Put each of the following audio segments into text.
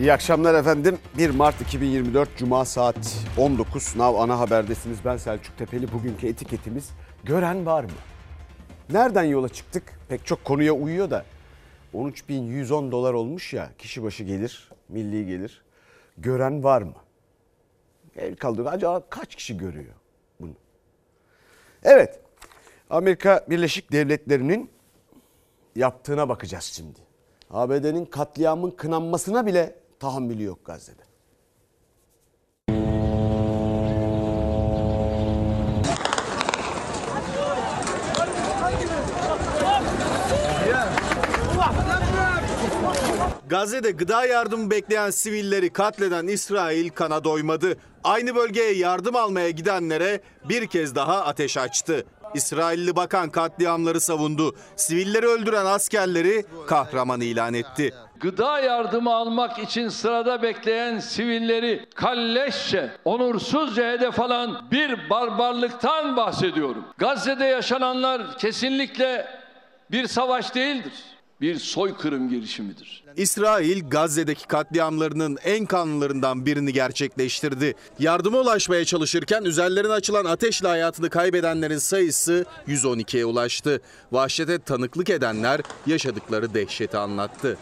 İyi akşamlar efendim. 1 Mart 2024 Cuma saat 19. Nav ana haberdesiniz. Ben Selçuk Tepeli. Bugünkü etiketimiz gören var mı? Nereden yola çıktık? Pek çok konuya uyuyor da 13.110 dolar olmuş ya kişi başı gelir, milli gelir. Gören var mı? El kaldırıyor. Acaba kaç kişi görüyor bunu? Evet. Amerika Birleşik Devletleri'nin yaptığına bakacağız şimdi. ABD'nin katliamın kınanmasına bile tahammülü yok Gazze'de. Gazze'de gıda yardımı bekleyen sivilleri katleden İsrail kana doymadı. Aynı bölgeye yardım almaya gidenlere bir kez daha ateş açtı. İsrailli bakan katliamları savundu. Sivilleri öldüren askerleri kahraman ilan etti. Gıda yardımı almak için sırada bekleyen sivilleri kalleşçe, onursuzca hedef alan bir barbarlıktan bahsediyorum. Gazze'de yaşananlar kesinlikle bir savaş değildir. Bir soykırım girişimidir. İsrail Gazze'deki katliamlarının en kanlılarından birini gerçekleştirdi. Yardıma ulaşmaya çalışırken üzerlerine açılan ateşle hayatını kaybedenlerin sayısı 112'ye ulaştı. Vahşete tanıklık edenler yaşadıkları dehşeti anlattı.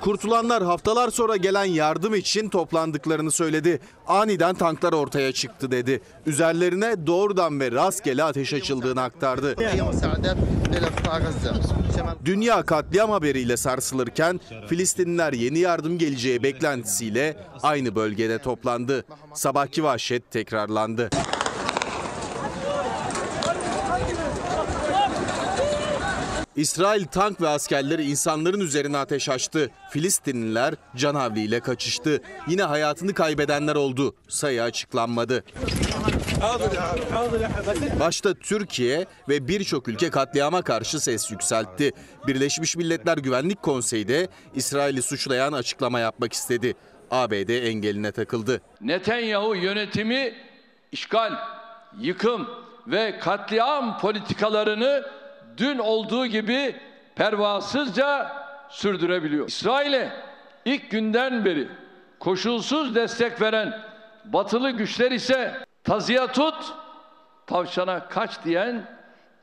Kurtulanlar haftalar sonra gelen yardım için toplandıklarını söyledi. Aniden tanklar ortaya çıktı dedi. Üzerlerine doğrudan ve rastgele ateş açıldığını aktardı. Dünya katliam haberiyle sarsılırken Filistinliler yeni yardım geleceği beklentisiyle aynı bölgede toplandı. Sabahki vahşet tekrarlandı. İsrail tank ve askerleri insanların üzerine ateş açtı. Filistinliler canavliyle kaçıştı. Yine hayatını kaybedenler oldu. Sayı açıklanmadı. Başta Türkiye ve birçok ülke katliama karşı ses yükseltti. Birleşmiş Milletler Güvenlik Konseyi de İsrail'i suçlayan açıklama yapmak istedi. ABD engeline takıldı. Netanyahu yönetimi işgal, yıkım ve katliam politikalarını dün olduğu gibi pervasızca sürdürebiliyor. İsrail'e ilk günden beri koşulsuz destek veren batılı güçler ise tazıya tut, tavşana kaç diyen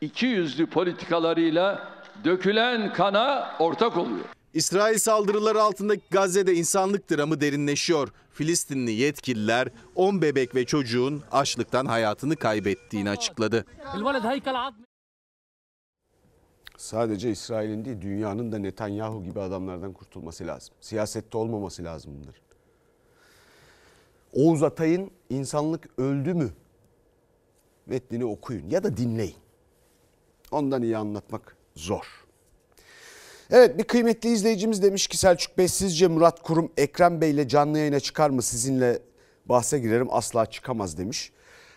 iki yüzlü politikalarıyla dökülen kana ortak oluyor. İsrail saldırıları altındaki Gazze'de insanlık dramı derinleşiyor. Filistinli yetkililer 10 bebek ve çocuğun açlıktan hayatını kaybettiğini açıkladı. Sadece İsrail'in değil dünyanın da Netanyahu gibi adamlardan kurtulması lazım. Siyasette olmaması lazım bunların. Oğuz Atay'ın insanlık öldü mü metnini okuyun ya da dinleyin. Ondan iyi anlatmak zor. Evet bir kıymetli izleyicimiz demiş ki Selçuk Bey sizce Murat Kurum Ekrem Bey ile canlı yayına çıkar mı sizinle bahse girerim asla çıkamaz demiş.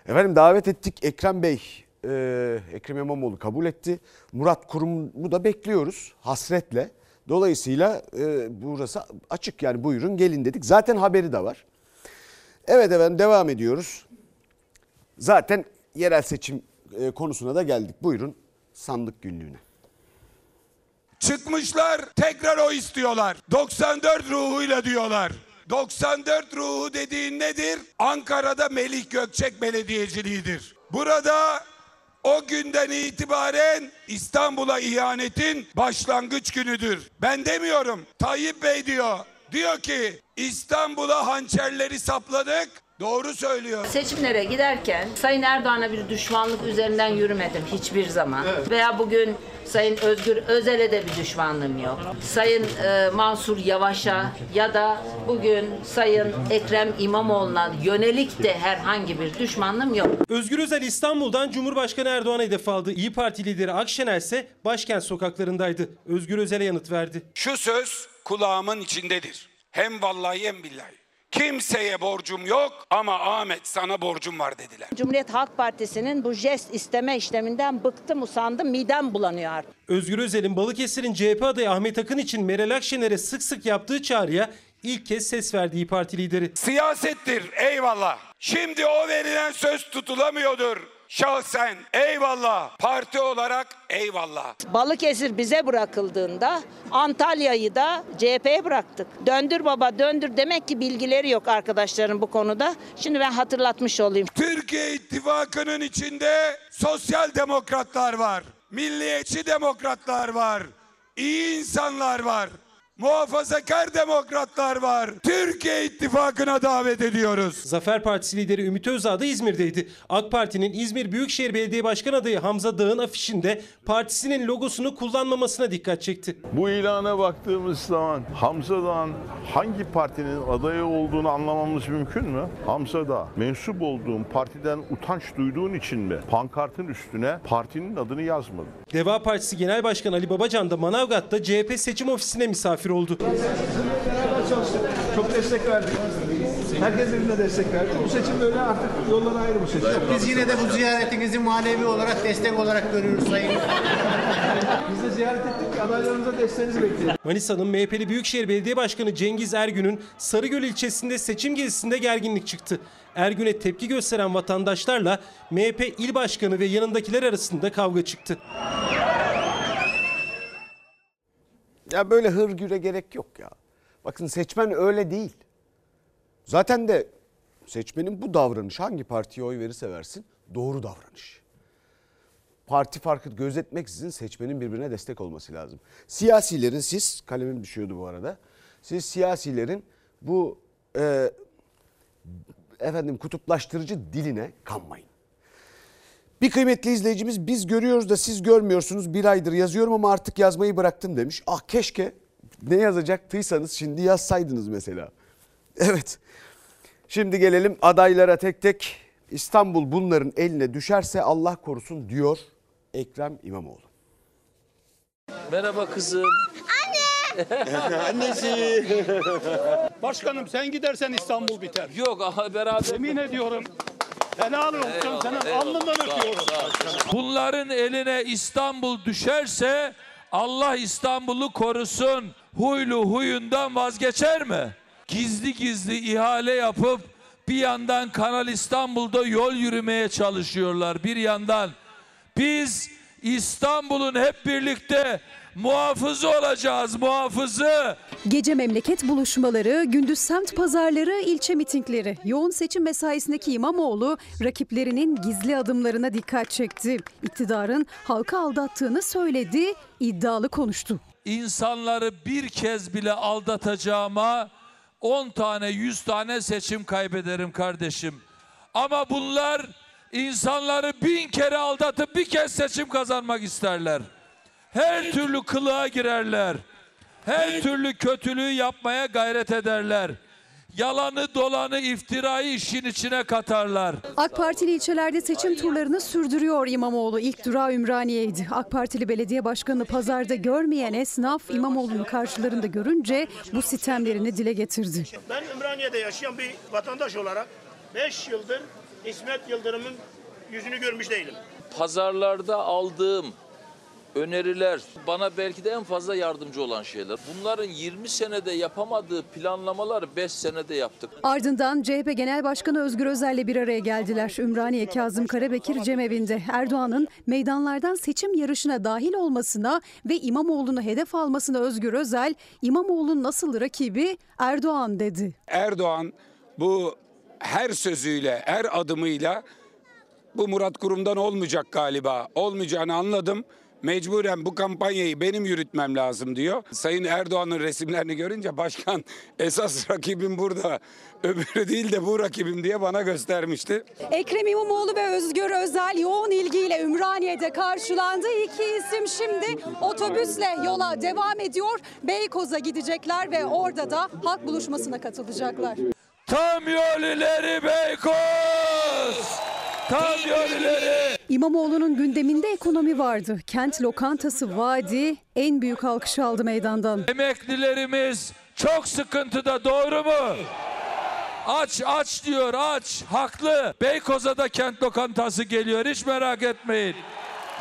Efendim davet ettik Ekrem Bey e, Ekrem İmamoğlu kabul etti. Murat Kurum'u da bekliyoruz hasretle. Dolayısıyla e, burası açık yani buyurun gelin dedik. Zaten haberi de var. Evet efendim devam ediyoruz. Zaten yerel seçim e, konusuna da geldik. Buyurun sandık günlüğüne. Çıkmışlar tekrar o istiyorlar. 94 ruhuyla diyorlar. 94 ruhu dediğin nedir? Ankara'da Melih Gökçek belediyeciliğidir. Burada o günden itibaren İstanbul'a ihanetin başlangıç günüdür. Ben demiyorum. Tayyip Bey diyor. Diyor ki İstanbul'a hançerleri sapladık. Doğru söylüyor. Seçimlere giderken Sayın Erdoğan'a bir düşmanlık üzerinden yürümedim hiçbir zaman. Veya bugün Sayın Özgür Özel'e de bir düşmanlığım yok. Sayın e, Mansur Yavaş'a ya da bugün Sayın Ekrem İmamoğlu'na yönelik de herhangi bir düşmanlığım yok. Özgür Özel İstanbul'dan Cumhurbaşkanı Erdoğan'a hedef aldı. İyi Parti lideri Akşener ise başkent sokaklarındaydı. Özgür Özel'e yanıt verdi. Şu söz kulağımın içindedir. Hem vallahi hem billahi. Kimseye borcum yok ama Ahmet sana borcum var dediler. Cumhuriyet Halk Partisi'nin bu jest isteme işleminden bıktım usandım midem bulanıyor artık. Özgür Özel'in Balıkesir'in CHP adayı Ahmet Akın için Meral Akşener'e sık sık yaptığı çağrıya ilk kez ses verdi İyi Parti lideri. Siyasettir eyvallah. Şimdi o verilen söz tutulamıyordur. Şahsen eyvallah, parti olarak eyvallah. Balıkesir bize bırakıldığında Antalya'yı da CHP'ye bıraktık. Döndür baba döndür demek ki bilgileri yok arkadaşların bu konuda. Şimdi ben hatırlatmış olayım. Türkiye İttifakı'nın içinde sosyal demokratlar var, milliyetçi demokratlar var, iyi insanlar var, muhafazakar demokratlar var. Türkiye İttifakı'na davet ediyoruz. Zafer Partisi lideri Ümit Özdağ da İzmir'deydi. AK Parti'nin İzmir Büyükşehir Belediye Başkan adayı Hamza Dağ'ın afişinde partisinin logosunu kullanmamasına dikkat çekti. Bu ilana baktığımız zaman Hamza Dağ'ın hangi partinin adayı olduğunu anlamamız mümkün mü? Hamza Dağ mensup olduğun partiden utanç duyduğun için mi pankartın üstüne partinin adını yazmadın? Deva Partisi Genel Başkanı Ali Babacan da Manavgat'ta CHP seçim ofisine misafir oldu. Çok destek verdik. Herkes birbirine destek verdi. Bu seçim böyle artık yollar ayrı bu seçim. Biz yine de bu ziyaretinizi manevi olarak destek olarak görüyoruz Sayın. Biz de ziyaret ettik. Adaylarımıza desteğinizi bekliyoruz. Manisa'nın MHP'li Büyükşehir Belediye Başkanı Cengiz Ergün'ün Sarıgöl ilçesinde seçim gezisinde gerginlik çıktı. Ergün'e tepki gösteren vatandaşlarla MHP il başkanı ve yanındakiler arasında kavga çıktı. Ya böyle hırgüre gerek yok ya. Bakın seçmen öyle değil. Zaten de seçmenin bu davranışı hangi partiye oy verirse versin doğru davranış. Parti farkı gözetmeksizin seçmenin birbirine destek olması lazım. Siyasilerin siz, kalemim düşüyordu bu arada. Siz siyasilerin bu e, efendim kutuplaştırıcı diline kanmayın. Bir kıymetli izleyicimiz biz görüyoruz da siz görmüyorsunuz bir aydır yazıyorum ama artık yazmayı bıraktım demiş. Ah keşke ne yazacaktıysanız şimdi yazsaydınız mesela. Evet şimdi gelelim adaylara tek tek İstanbul bunların eline düşerse Allah korusun diyor Ekrem İmamoğlu. Merhaba kızım. Başkanım sen gidersen İstanbul biter. Yok aha beraber. Yemin ediyorum. Helal olsun sana alnından öpüyorum. Bunların eline İstanbul düşerse Allah İstanbul'u korusun. Huylu huyundan vazgeçer mi? Gizli gizli ihale yapıp bir yandan Kanal İstanbul'da yol yürümeye çalışıyorlar. Bir yandan biz İstanbul'un hep birlikte muhafızı olacağız, muhafızı. Gece memleket buluşmaları, gündüz semt pazarları, ilçe mitingleri. Yoğun seçim mesaisindeki İmamoğlu rakiplerinin gizli adımlarına dikkat çekti. İktidarın halka aldattığını söyledi, iddialı konuştu. insanları bir kez bile aldatacağıma 10 tane 100 tane seçim kaybederim kardeşim. Ama bunlar insanları bin kere aldatıp bir kez seçim kazanmak isterler. Her türlü kılığa girerler. Her türlü kötülüğü yapmaya gayret ederler. Yalanı dolanı iftirayı işin içine katarlar. AK Partili ilçelerde seçim turlarını sürdürüyor İmamoğlu. İlk durağı Ümraniye'ydi. AK Partili belediye başkanı pazarda görmeyen esnaf İmamoğlu'nu karşılarında görünce bu sitemlerini dile getirdi. Ben Ümraniye'de yaşayan bir vatandaş olarak 5 yıldır İsmet Yıldırım'ın yüzünü görmüş değilim. pazarlarda aldığım öneriler bana belki de en fazla yardımcı olan şeyler. Bunların 20 senede yapamadığı planlamaları 5 senede yaptık. Ardından CHP Genel Başkanı Özgür Özel'le bir araya geldiler. Ümraniye Kazım Karabekir cemevinde Erdoğan'ın meydanlardan seçim yarışına dahil olmasına ve İmamoğlu'nu hedef almasına Özgür Özel, İmamoğlu'nun nasıl rakibi Erdoğan dedi. Erdoğan bu her sözüyle, her adımıyla bu Murat Kurum'dan olmayacak galiba. Olmayacağını anladım. Mecburen bu kampanyayı benim yürütmem lazım diyor. Sayın Erdoğan'ın resimlerini görünce başkan esas rakibim burada. Öbürü değil de bu rakibim diye bana göstermişti. Ekrem İmamoğlu ve Özgür Özel yoğun ilgiyle Ümraniye'de karşılandı. İki isim şimdi otobüsle yola devam ediyor. Beykoz'a gidecekler ve orada da halk buluşmasına katılacaklar. Tam yol ileri Beykoz! Tam yol ileri! İmamoğlu'nun gündeminde ekonomi vardı. Kent lokantası Vadi en büyük alkış aldı meydandan. Emeklilerimiz çok sıkıntıda doğru mu? Aç aç diyor aç haklı. Beykoz'a da kent lokantası geliyor hiç merak etmeyin.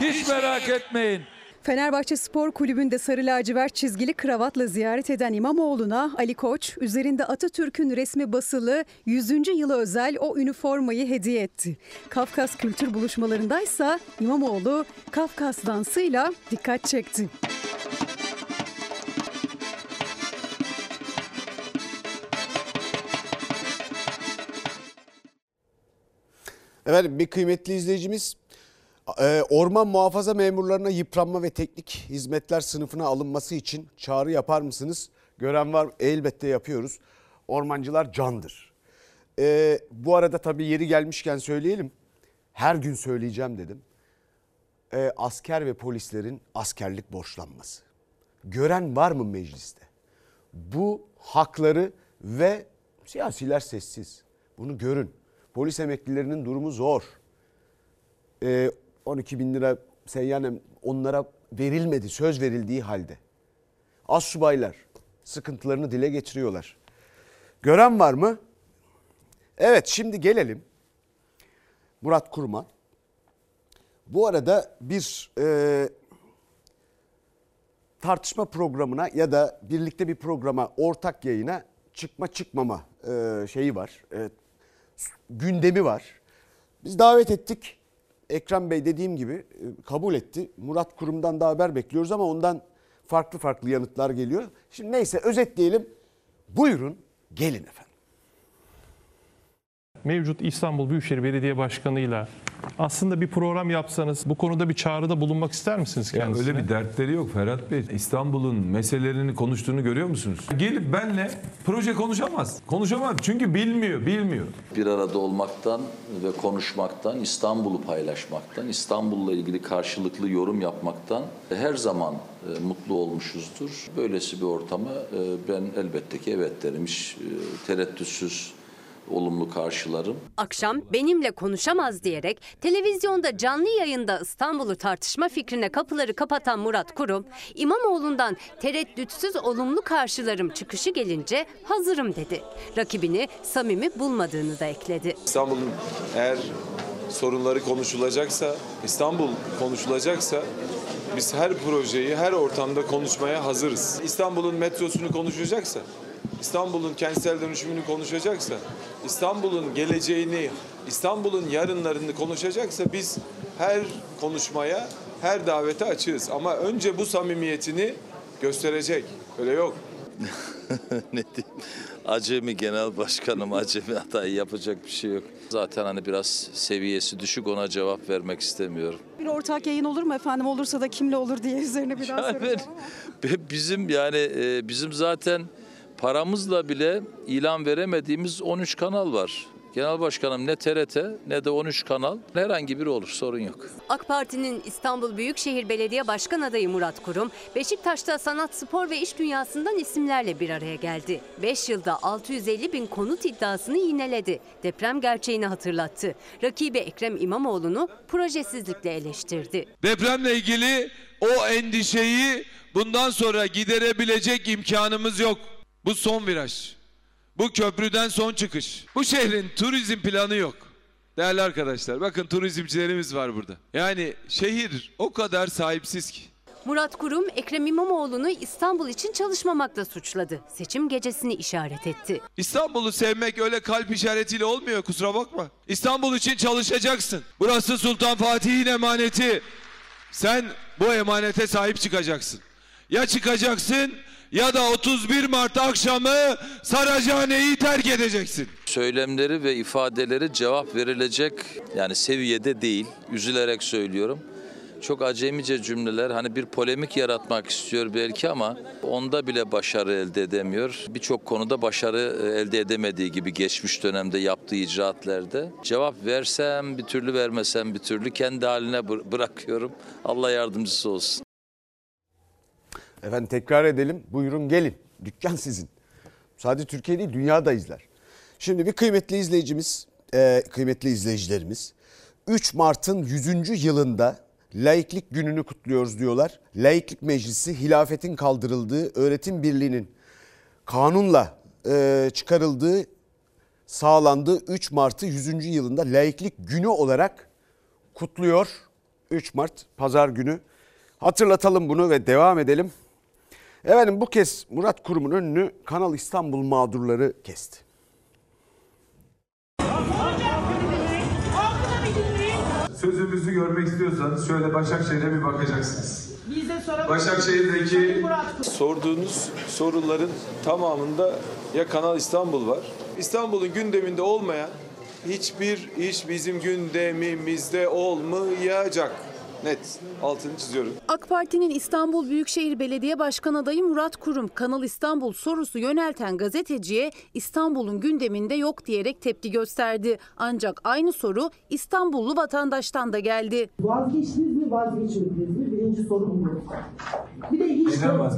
Hiç merak etmeyin. Fenerbahçe Spor Kulübü'nde sarı lacivert çizgili kravatla ziyaret eden İmamoğlu'na Ali Koç üzerinde Atatürk'ün resmi basılı 100. yılı özel o üniformayı hediye etti. Kafkas kültür buluşmalarındaysa İmamoğlu Kafkas dansıyla dikkat çekti. Efendim bir kıymetli izleyicimiz orman muhafaza memurlarına yıpranma ve teknik hizmetler sınıfına alınması için çağrı yapar mısınız? Gören var elbette yapıyoruz. Ormancılar candır. E, bu arada tabii yeri gelmişken söyleyelim. Her gün söyleyeceğim dedim. E, asker ve polislerin askerlik borçlanması. Gören var mı mecliste? Bu hakları ve siyasiler sessiz. Bunu görün. Polis emeklilerinin durumu zor. Ee, 12 bin lira seyyanen onlara verilmedi, söz verildiği halde. Az subaylar sıkıntılarını dile getiriyorlar. Gören var mı? Evet şimdi gelelim. Murat Kurum'a. Bu arada bir e, tartışma programına ya da birlikte bir programa, ortak yayına çıkma çıkmama e, şeyi var. E, gündemi var. Biz davet ettik. Ekrem Bey dediğim gibi e, kabul etti. Murat Kurum'dan da haber bekliyoruz ama ondan farklı farklı yanıtlar geliyor. Şimdi neyse özetleyelim. Buyurun gelin efendim. Mevcut İstanbul Büyükşehir Belediye Başkanı'yla aslında bir program yapsanız bu konuda bir çağrıda bulunmak ister misiniz Ya kendisine? öyle bir dertleri yok Ferhat Bey. İstanbul'un meselelerini konuştuğunu görüyor musunuz? Gelip benle proje konuşamaz. Konuşamaz çünkü bilmiyor, bilmiyor. bir arada olmaktan ve konuşmaktan, İstanbul'u paylaşmaktan, İstanbul'la ilgili karşılıklı yorum yapmaktan her zaman e, mutlu olmuşuzdur. Böylesi bir ortamı e, ben elbette ki evet derim, hiç e, tereddütsüz olumlu karşılarım. Akşam benimle konuşamaz diyerek televizyonda canlı yayında İstanbul'u tartışma fikrine kapıları kapatan Murat Kurum, İmamoğlu'ndan tereddütsüz olumlu karşılarım çıkışı gelince hazırım dedi. Rakibini samimi bulmadığını da ekledi. İstanbul'un eğer sorunları konuşulacaksa, İstanbul konuşulacaksa biz her projeyi her ortamda konuşmaya hazırız. İstanbul'un metrosunu konuşacaksa, İstanbul'un kentsel dönüşümünü konuşacaksa, İstanbul'un geleceğini, İstanbul'un yarınlarını konuşacaksa biz her konuşmaya, her davete açığız. Ama önce bu samimiyetini gösterecek. Öyle yok. ne diyeyim? Acemi genel başkanım, acemi adayı yapacak bir şey yok. Zaten hani biraz seviyesi düşük ona cevap vermek istemiyorum. Bir ortak yayın olur mu efendim? Olursa da kimle olur diye üzerine bir daha soracağım. Ve Bizim yani e, bizim zaten paramızla bile ilan veremediğimiz 13 kanal var. Genel başkanım ne TRT ne de 13 kanal herhangi biri olur sorun yok. AK Parti'nin İstanbul Büyükşehir Belediye Başkan adayı Murat Kurum, Beşiktaş'ta sanat, spor ve iş dünyasından isimlerle bir araya geldi. 5 yılda 650 bin konut iddiasını yineledi. Deprem gerçeğini hatırlattı. Rakibi Ekrem İmamoğlu'nu projesizlikle eleştirdi. Depremle ilgili o endişeyi bundan sonra giderebilecek imkanımız yok. Bu son viraj. Bu köprüden son çıkış. Bu şehrin turizm planı yok. Değerli arkadaşlar bakın turizmcilerimiz var burada. Yani şehir o kadar sahipsiz ki. Murat Kurum, Ekrem İmamoğlu'nu İstanbul için çalışmamakla suçladı. Seçim gecesini işaret etti. İstanbul'u sevmek öyle kalp işaretiyle olmuyor kusura bakma. İstanbul için çalışacaksın. Burası Sultan Fatih'in emaneti. Sen bu emanete sahip çıkacaksın. Ya çıkacaksın ya da 31 Mart akşamı Saracahane'yi terk edeceksin. Söylemleri ve ifadeleri cevap verilecek yani seviyede değil. Üzülerek söylüyorum. Çok acemice cümleler hani bir polemik yaratmak istiyor belki ama onda bile başarı elde edemiyor. Birçok konuda başarı e, elde edemediği gibi geçmiş dönemde yaptığı icraatlerde. Cevap versem bir türlü vermesem bir türlü kendi haline bır- bırakıyorum. Allah yardımcısı olsun. Efendim tekrar edelim. Buyurun gelin. Dükkan sizin. Sadece Türkiye değil dünya da izler. Şimdi bir kıymetli izleyicimiz, e, kıymetli izleyicilerimiz 3 Mart'ın 100. yılında laiklik gününü kutluyoruz diyorlar. Laiklik Meclisi hilafetin kaldırıldığı öğretim birliğinin kanunla e, çıkarıldığı sağlandığı 3 Mart'ı 100. yılında laiklik günü olarak kutluyor. 3 Mart pazar günü Hatırlatalım bunu ve devam edelim. Efendim bu kez Murat Kurum'un önünü Kanal İstanbul mağdurları kesti. Sözümüzü görmek istiyorsanız şöyle Başakşehir'e bir bakacaksınız. Bize Başakşehir'deki Sorduğunuz soruların tamamında ya Kanal İstanbul var. İstanbul'un gündeminde olmayan hiçbir iş bizim gündemimizde olmayacak. Net. Altını çiziyorum. AK Parti'nin İstanbul Büyükşehir Belediye Başkan adayı Murat Kurum, Kanal İstanbul sorusu yönelten gazeteciye İstanbul'un gündeminde yok diyerek tepki gösterdi. Ancak aynı soru İstanbullu vatandaştan da geldi. Vazgeçtiniz mi vazgeçmediniz mi? Birinci soru bu. Bir de hiç neden?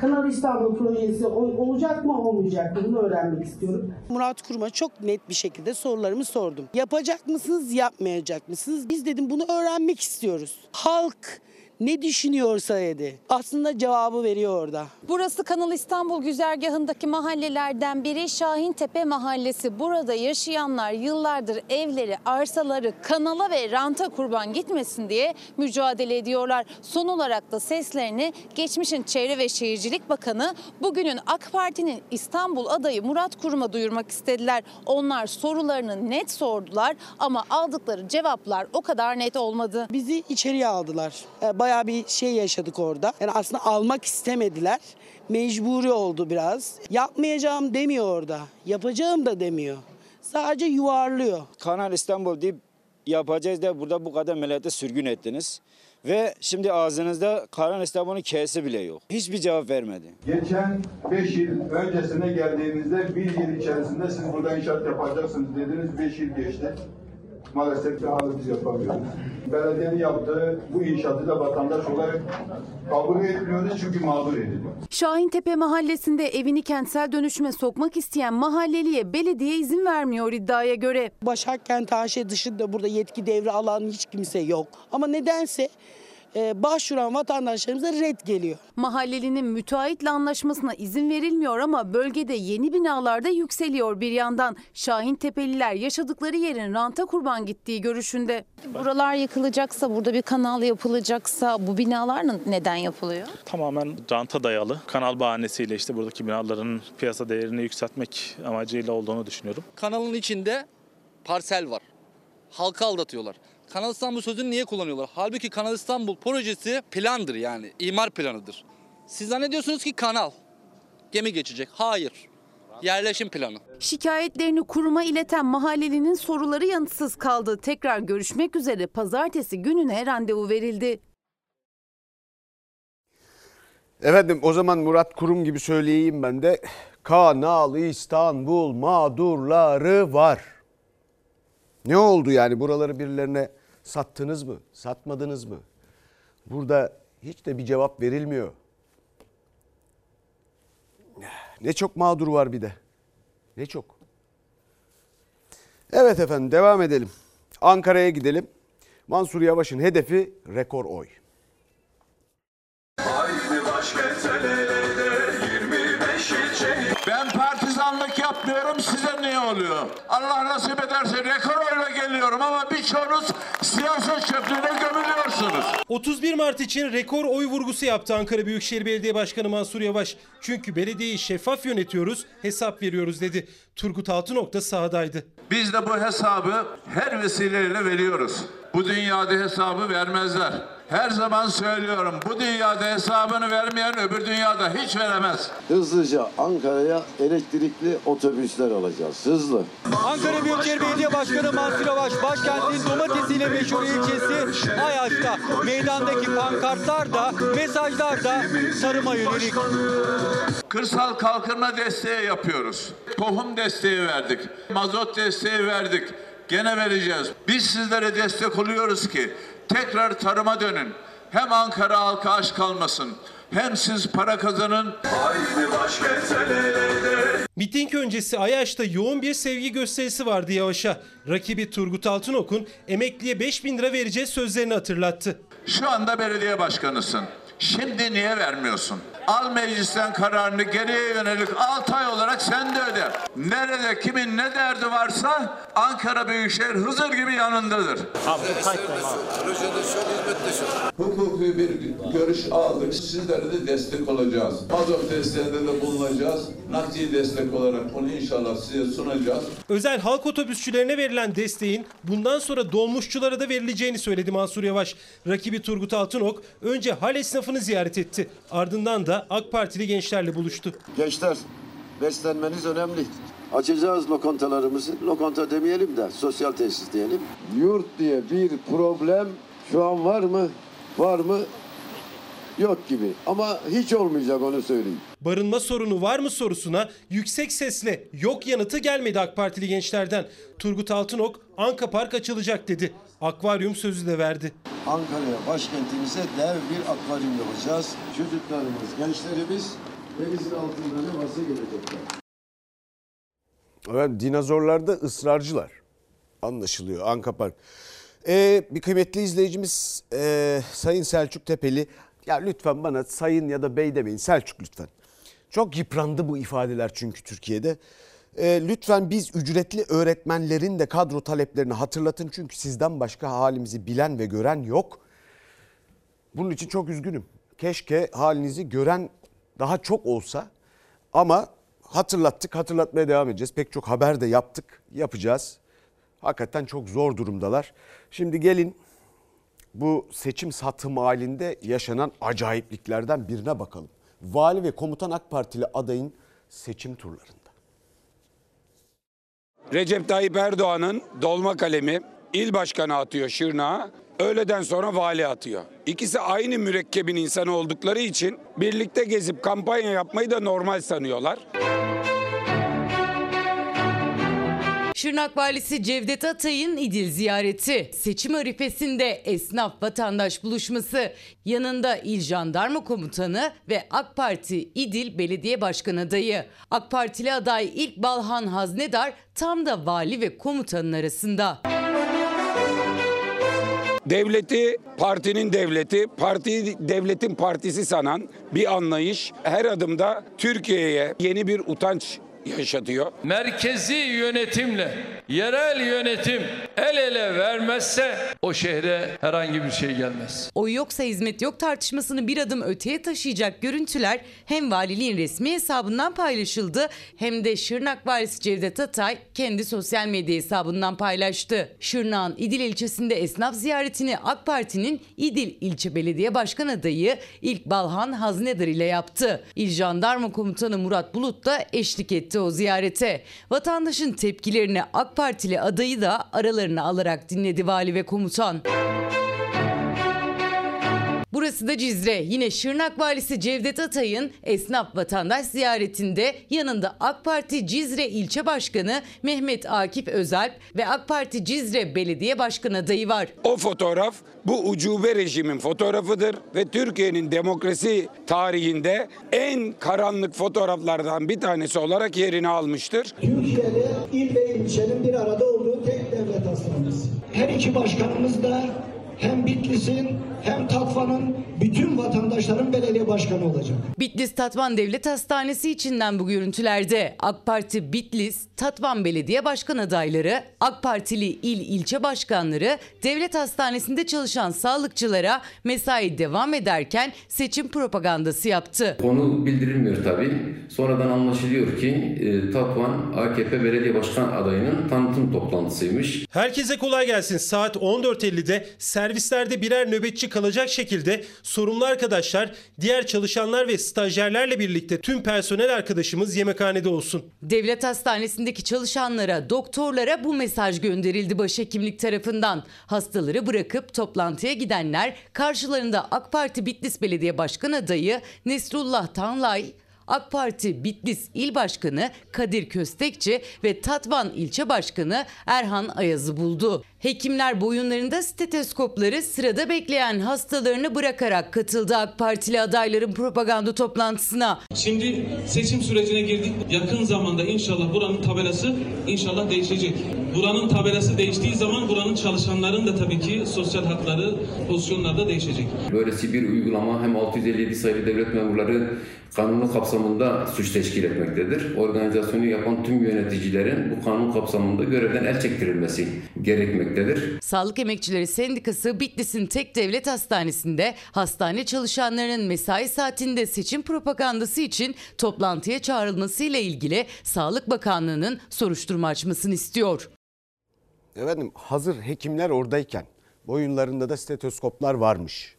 Kanal İstanbul projesi ol- olacak mı olmayacak mı bunu öğrenmek istiyorum. Murat Kurum'a çok net bir şekilde sorularımı sordum. Yapacak mısınız, yapmayacak mısınız? Biz dedim bunu öğrenmek istiyoruz. Halk ne düşünüyorsa dedi. Aslında cevabı veriyor orada. Burası Kanal İstanbul güzergahındaki mahallelerden biri Şahintepe Mahallesi. Burada yaşayanlar yıllardır evleri, arsaları kanala ve ranta kurban gitmesin diye mücadele ediyorlar. Son olarak da seslerini geçmişin Çevre ve Şehircilik Bakanı, bugünün AK Parti'nin İstanbul adayı Murat Kurum'a duyurmak istediler. Onlar sorularını net sordular ama aldıkları cevaplar o kadar net olmadı. Bizi içeriye aldılar. Ee, Bayağı bir şey yaşadık orada. Yani aslında almak istemediler. Mecburi oldu biraz. Yapmayacağım demiyor orada. Yapacağım da demiyor. Sadece yuvarlıyor. Kanal İstanbul deyip yapacağız da burada bu kadar millete sürgün ettiniz. Ve şimdi ağzınızda Kanal İstanbul'un K'si bile yok. Hiçbir cevap vermedi. Geçen 5 yıl öncesine geldiğinizde bir yıl içerisinde siz burada inşaat yapacaksınız dediniz 5 yıl geçti. Maalesef ki hala biz yapamıyoruz. Belediyenin yaptığı bu inşaatı da vatandaş olarak kabul etmiyoruz çünkü mağdur ediliyor. Şahintepe mahallesinde evini kentsel dönüşüme sokmak isteyen mahalleliye belediye izin vermiyor iddiaya göre. Başakkent AŞ dışında burada yetki devri alan hiç kimse yok. Ama nedense başvuran vatandaşlarımıza red geliyor. Mahallelinin müteahhitle anlaşmasına izin verilmiyor ama bölgede yeni binalarda yükseliyor bir yandan. Şahintepeliler yaşadıkları yerin ranta kurban gittiği görüşünde. Buralar yıkılacaksa, burada bir kanal yapılacaksa bu binalar neden yapılıyor? tamamen ranta dayalı. Kanal bahanesiyle işte buradaki binaların piyasa değerini yükseltmek amacıyla olduğunu düşünüyorum. Kanalın içinde parsel var. Halka aldatıyorlar. Kanal İstanbul sözünü niye kullanıyorlar? Halbuki Kanal İstanbul projesi plandır yani. imar planıdır. Siz zannediyorsunuz ki kanal. Gemi geçecek. Hayır. Yerleşim planı. Şikayetlerini kuruma ileten mahallelinin soruları yanıtsız kaldı. Tekrar görüşmek üzere pazartesi gününe randevu verildi. Efendim o zaman Murat Kurum gibi söyleyeyim ben de. Kanal İstanbul mağdurları var. Ne oldu yani buraları birilerine sattınız mı? Satmadınız mı? Burada hiç de bir cevap verilmiyor. Ne çok mağdur var bir de. Ne çok. Evet efendim devam edelim. Ankara'ya gidelim. Mansur Yavaş'ın hedefi rekor oy. Size ne oluyor? Allah nasip ederse rekor oyla geliyorum ama birçoğunuz siyaset çöplüğüne gömülüyorsunuz. 31 Mart için rekor oy vurgusu yaptı Ankara Büyükşehir Belediye Başkanı Mansur Yavaş. Çünkü belediyeyi şeffaf yönetiyoruz, hesap veriyoruz dedi. Turgut Altınok da sahadaydı. Biz de bu hesabı her vesileyle veriyoruz. Bu dünyada hesabı vermezler. Her zaman söylüyorum bu dünyada hesabını vermeyen öbür dünyada hiç veremez. Hızlıca Ankara'ya elektrikli otobüsler alacağız. Hızlı. Ankara Büyükşehir Belediye Başkanı Mansur Yavaş başkentin domatesiyle meşhur ilçesi Ayaş'ta meydandaki pankartlar da mesajlar da tarıma yönelik. Kırsal kalkınma desteği yapıyoruz. Tohum desteği verdik. Mazot desteği verdik. Gene vereceğiz. Biz sizlere destek oluyoruz ki tekrar tarıma dönün. Hem Ankara halka aç kalmasın. Hem siz para kazanın. Miting öncesi Ayaş'ta yoğun bir sevgi gösterisi vardı Yavaş'a. Rakibi Turgut Altınok'un emekliye 5000 lira vereceğiz sözlerini hatırlattı. Şu anda belediye başkanısın. Şimdi niye vermiyorsun? Al meclisten kararını geriye yönelik 6 ay olarak sen de öde. Nerede kimin ne derdi varsa Ankara Büyükşehir Hızır gibi yanındadır. Hukuki bir görüş aldık. Sizlere de destek olacağız. Mazot desteğinde de bulunacağız. Nakdi destek olarak bunu inşallah size sunacağız. Özel halk otobüsçülerine verilen desteğin bundan sonra dolmuşçulara da verileceğini söyledi Mansur Yavaş. Rakibi Turgut Altınok önce hal esnafını ziyaret etti. Ardından da AK Partili gençlerle buluştu. Gençler beslenmeniz önemli. Açacağız lokantalarımızı. Lokanta demeyelim de sosyal tesis diyelim. Yurt diye bir problem şu an var mı? Var mı? Yok gibi. Ama hiç olmayacak onu söyleyeyim. Barınma sorunu var mı sorusuna yüksek sesle yok yanıtı gelmedi AK Partili gençlerden. Turgut Altınok Anka Park açılacak dedi. Akvaryum sözü de verdi. Ankara'ya başkentimize dev bir akvaryum yapacağız. Çocuklarımız, gençlerimiz denizin altında ne varsa gelecekler. Evet, dinozorlarda ısrarcılar. Anlaşılıyor Anka Park. Ee, bir kıymetli izleyicimiz ee, Sayın Selçuk Tepeli. Ya lütfen bana sayın ya da bey demeyin Selçuk lütfen. Çok yıprandı bu ifadeler çünkü Türkiye'de. Ee, lütfen biz ücretli öğretmenlerin de kadro taleplerini hatırlatın. Çünkü sizden başka halimizi bilen ve gören yok. Bunun için çok üzgünüm. Keşke halinizi gören daha çok olsa ama hatırlattık, hatırlatmaya devam edeceğiz. Pek çok haber de yaptık, yapacağız. Hakikaten çok zor durumdalar. Şimdi gelin bu seçim satım halinde yaşanan acayipliklerden birine bakalım. Vali ve komutan AK Partili adayın seçim turlarında. Recep Tayyip Erdoğan'ın dolma kalemi il başkanı atıyor Şırnak'a. Öğleden sonra vali atıyor. İkisi aynı mürekkebin insanı oldukları için birlikte gezip kampanya yapmayı da normal sanıyorlar. Şırnak Valisi Cevdet Atay'ın İdil ziyareti, seçim arifesinde esnaf vatandaş buluşması, yanında İl Jandarma Komutanı ve AK Parti İdil Belediye Başkan adayı. AK Partili aday İlk Balhan Haznedar tam da vali ve komutanın arasında. Devleti partinin devleti, parti devletin partisi sanan bir anlayış her adımda Türkiye'ye yeni bir utanç yaşatıyor. merkezi yönetimle yerel yönetim el ele vermezse o şehre herhangi bir şey gelmez. Oy yoksa hizmet yok tartışmasını bir adım öteye taşıyacak görüntüler hem valiliğin resmi hesabından paylaşıldı hem de Şırnak valisi Cevdet Atay kendi sosyal medya hesabından paylaştı. Şırnak'ın İdil ilçesinde esnaf ziyaretini AK Parti'nin İdil ilçe belediye başkan adayı İlk Balhan Haznedar ile yaptı. İl Jandarma Komutanı Murat Bulut da eşlik etti o ziyarete. Vatandaşın tepkilerini AK Partili adayı da aralarına alarak dinledi vali ve komutan. Burası da Cizre. Yine Şırnak Valisi Cevdet Atay'ın esnaf vatandaş ziyaretinde yanında AK Parti Cizre İlçe Başkanı Mehmet Akif Özalp ve AK Parti Cizre Belediye Başkanı adayı var. O fotoğraf bu ucube rejimin fotoğrafıdır ve Türkiye'nin demokrasi tarihinde en karanlık fotoğraflardan bir tanesi olarak yerini almıştır. Türkiye'de il ve ilçenin bir arada olduğu tek devlet hastanesi. Her iki başkanımız da hem Bitlis'in hem Tatvan'ın bütün vatandaşların belediye başkanı olacak. Bitlis Tatvan Devlet Hastanesi içinden bu görüntülerde AK Parti Bitlis, Tatvan Belediye Başkan adayları, AK Partili il ilçe başkanları devlet hastanesinde çalışan sağlıkçılara mesai devam ederken seçim propagandası yaptı. Konu bildirilmiyor tabii. Sonradan anlaşılıyor ki e, Tatvan AKP belediye başkan adayının tanıtım toplantısıymış. Herkese kolay gelsin. Saat 14.50'de servislerde birer nöbetçi kalacak şekilde sorumlu arkadaşlar, diğer çalışanlar ve stajyerlerle birlikte tüm personel arkadaşımız yemekhanede olsun. Devlet hastanesindeki çalışanlara, doktorlara bu mesaj gönderildi başhekimlik tarafından. Hastaları bırakıp toplantıya gidenler karşılarında AK Parti Bitlis Belediye Başkan adayı Nesrullah Tanlay, AK Parti Bitlis İl Başkanı Kadir Köstekçi ve Tatvan İlçe Başkanı Erhan Ayaz'ı buldu. Hekimler boyunlarında steteskopları sırada bekleyen hastalarını bırakarak katıldı AK Partili adayların propaganda toplantısına. Şimdi seçim sürecine girdik. Yakın zamanda inşallah buranın tabelası inşallah değişecek. Buranın tabelası değiştiği zaman buranın çalışanların da tabii ki sosyal hakları, pozisyonları da değişecek. Böylesi bir uygulama hem 657 sayılı devlet memurları kanunu kapsamında suç teşkil etmektedir. Organizasyonu yapan tüm yöneticilerin bu kanun kapsamında görevden el çektirilmesi gerekmektedir. Sağlık Emekçileri Sendikası Bitlis'in tek devlet hastanesinde hastane çalışanlarının mesai saatinde seçim propagandası için toplantıya çağrılmasıyla ilgili Sağlık Bakanlığı'nın soruşturma açmasını istiyor. Efendim hazır hekimler oradayken boyunlarında da stetoskoplar varmış.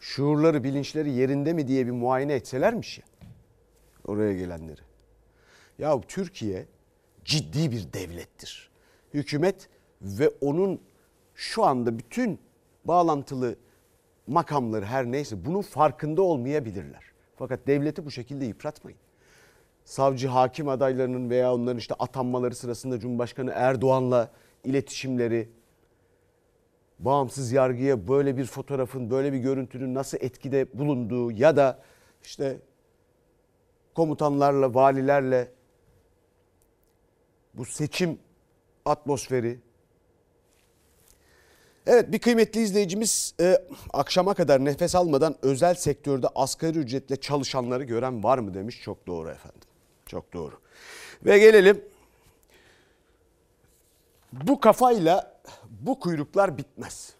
Şuurları, bilinçleri yerinde mi diye bir muayene etselermiş ya oraya gelenleri. Ya Türkiye ciddi bir devlettir. Hükümet ve onun şu anda bütün bağlantılı makamları her neyse bunun farkında olmayabilirler. Fakat devleti bu şekilde yıpratmayın. Savcı, hakim adaylarının veya onların işte atanmaları sırasında Cumhurbaşkanı Erdoğan'la iletişimleri, bağımsız yargıya böyle bir fotoğrafın, böyle bir görüntünün nasıl etkide bulunduğu ya da işte komutanlarla, valilerle bu seçim atmosferi. Evet bir kıymetli izleyicimiz e, akşama kadar nefes almadan özel sektörde asgari ücretle çalışanları gören var mı demiş. Çok doğru efendim. Çok doğru. Ve gelelim bu kafayla bu kuyruklar bitmez.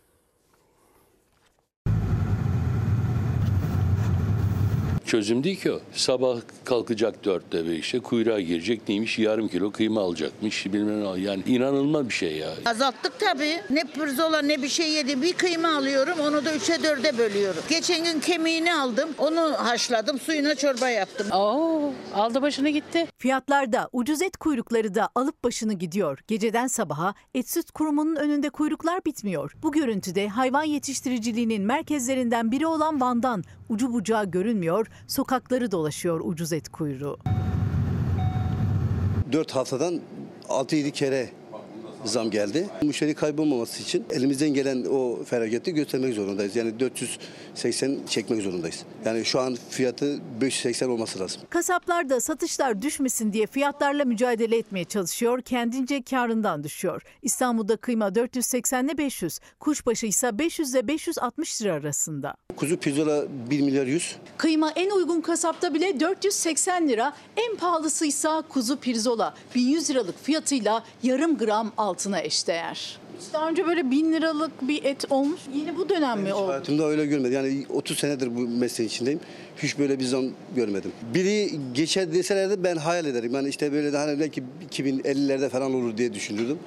Çözüm değil ki o. Sabah kalkacak dörtte beşte kuyruğa girecek neymiş yarım kilo kıyma alacakmış bilmem ne yani inanılmaz bir şey ya. Azalttık tabii. Ne pirzola ne bir şey yedi. Bir kıyma alıyorum onu da üçe dörde bölüyorum. Geçen gün kemiğini aldım. Onu haşladım. Suyuna çorba yaptım. Oo, aldı başını gitti. Fiyatlarda ucuz et kuyrukları da alıp başını gidiyor. Geceden sabaha et süt kurumunun önünde kuyruklar bitmiyor. Bu görüntüde hayvan yetiştiriciliğinin merkezlerinden biri olan Van'dan ucu bucağı görünmüyor, sokakları dolaşıyor ucuz et kuyruğu. 4 haftadan 6-7 kere zam geldi. Müşteri kaybolmaması için elimizden gelen o feragati göstermek zorundayız. Yani 480 çekmek zorundayız. Yani şu an fiyatı 580 olması lazım. Kasaplar da satışlar düşmesin diye fiyatlarla mücadele etmeye çalışıyor, kendince karından düşüyor. İstanbul'da kıyma 480 ile 500, kuşbaşı ise 500 ile 560 lira arasında. Kuzu pirzola 1 milyar 100. Kıyma en uygun kasapta bile 480 lira, en pahalısıysa kuzu pirzola 1100 liralık fiyatıyla yarım gram altına eşdeğer. Hiç Daha önce böyle 1000 liralık bir et olmuş. Yeni bu dönem mi oldu? Hayatımda öyle görmedim. Yani 30 senedir bu mesleğin içindeyim. Hiç böyle bir zam görmedim. Biri geçer deselerdi ben hayal ederim. Yani işte böyle de hani belki 2050'lerde falan olur diye düşünürdüm.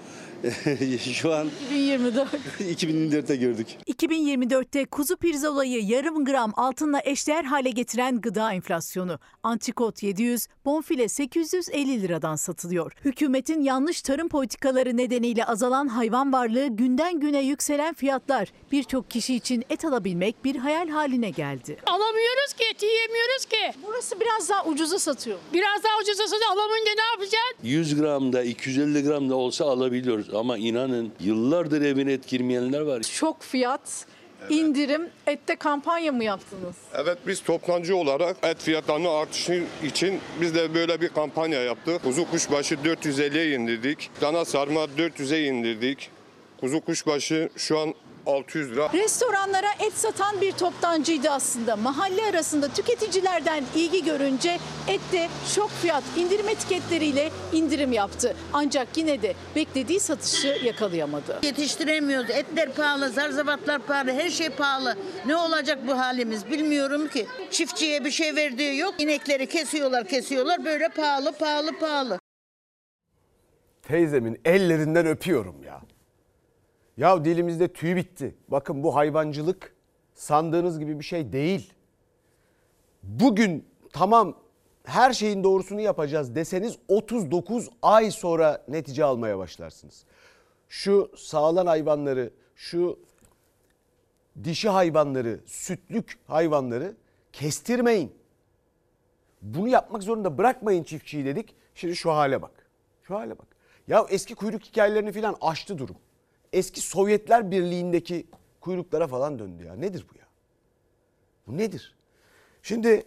Şu an 2024. 2024'te gördük. 2024'te kuzu pirzolayı yarım gram altınla eşdeğer hale getiren gıda enflasyonu. Antikot 700, bonfile 850 liradan satılıyor. Hükümetin yanlış tarım politikaları nedeniyle azalan hayvan varlığı günden güne yükselen fiyatlar birçok kişi için et alabilmek bir hayal haline geldi. Alamıyoruz ki, eti yiyemiyoruz ki. Burası biraz daha ucuza satıyor. Biraz daha ucuza satıyor. Alamayınca ne yapacaksın? 100 gram da 250 gram da olsa alabiliyoruz ama inanın yıllardır evine et girmeyenler var. Çok fiyat, indirim, ette kampanya mı yaptınız? Evet biz toptancı olarak et fiyatlarının artışı için biz de böyle bir kampanya yaptık. Kuzu kuşbaşı 450'ye indirdik. Dana sarma 400'e indirdik. Kuzu kuşbaşı şu an 600 lira. Restoranlara et satan bir toptancıydı aslında. Mahalle arasında tüketicilerden ilgi görünce ette şok fiyat indirim etiketleriyle indirim yaptı. Ancak yine de beklediği satışı yakalayamadı. Yetiştiremiyoruz. Etler pahalı, zarzavatlar pahalı, her şey pahalı. Ne olacak bu halimiz bilmiyorum ki. Çiftçiye bir şey verdiği yok. İnekleri kesiyorlar, kesiyorlar. Böyle pahalı, pahalı, pahalı. Teyzemin ellerinden öpüyorum ya. Ya dilimizde tüy bitti. Bakın bu hayvancılık sandığınız gibi bir şey değil. Bugün tamam her şeyin doğrusunu yapacağız deseniz 39 ay sonra netice almaya başlarsınız. Şu sağlan hayvanları, şu dişi hayvanları, sütlük hayvanları kestirmeyin. Bunu yapmak zorunda bırakmayın çiftçiyi dedik. Şimdi şu hale bak. Şu hale bak. Ya eski kuyruk hikayelerini filan aştı durum. Eski Sovyetler Birliği'ndeki kuyruklara falan döndü ya. Nedir bu ya? Bu nedir? Şimdi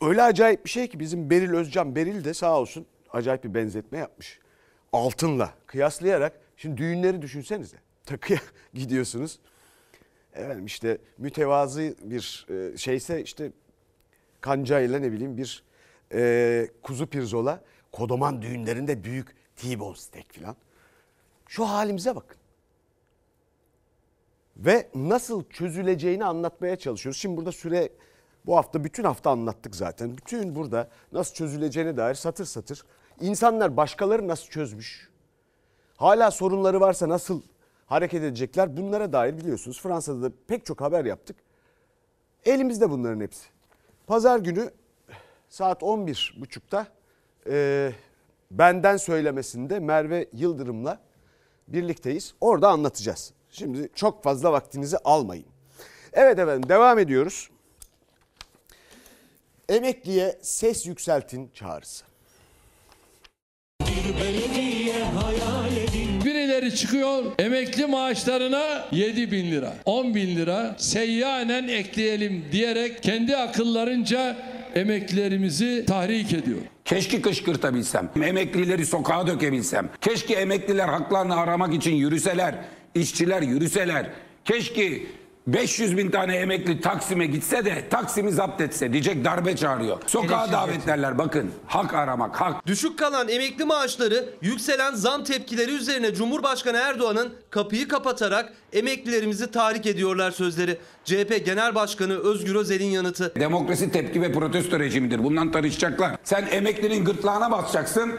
öyle acayip bir şey ki bizim Beril Özcan, Beril de sağ olsun acayip bir benzetme yapmış. altınla kıyaslayarak şimdi düğünleri düşünsenize. Takıya gidiyorsunuz. Efendim işte mütevazı bir e, şeyse işte kancayla ne bileyim bir e, kuzu pirzola kodoman düğünlerinde büyük T-bone steak falan. Şu halimize bakın. Ve nasıl çözüleceğini anlatmaya çalışıyoruz. Şimdi burada süre bu hafta bütün hafta anlattık zaten. Bütün burada nasıl çözüleceğine dair satır satır. İnsanlar başkaları nasıl çözmüş? Hala sorunları varsa nasıl hareket edecekler? Bunlara dair biliyorsunuz Fransa'da da pek çok haber yaptık. Elimizde bunların hepsi. Pazar günü saat 11.30'da e, benden söylemesinde Merve Yıldırım'la birlikteyiz. Orada anlatacağız. Şimdi çok fazla vaktinizi almayın. Evet efendim devam ediyoruz. Emekliye ses yükseltin çağrısı. Birileri çıkıyor emekli maaşlarına 7 bin lira, 10 bin lira seyyanen ekleyelim diyerek kendi akıllarınca emeklilerimizi tahrik ediyor. Keşke kışkırtabilsem, emeklileri sokağa dökebilsem. Keşke emekliler haklarını aramak için yürüseler, işçiler yürüseler. Keşke 500 bin tane emekli Taksim'e gitse de Taksim'i zapt etse diyecek darbe çağırıyor. Sokağa davetlerler bakın hak aramak hak. Düşük kalan emekli maaşları yükselen zam tepkileri üzerine Cumhurbaşkanı Erdoğan'ın kapıyı kapatarak emeklilerimizi tahrik ediyorlar sözleri. CHP Genel Başkanı Özgür Özel'in yanıtı. Demokrasi tepki ve protesto rejimidir. Bundan tartışacaklar. Sen emeklinin gırtlağına basacaksın.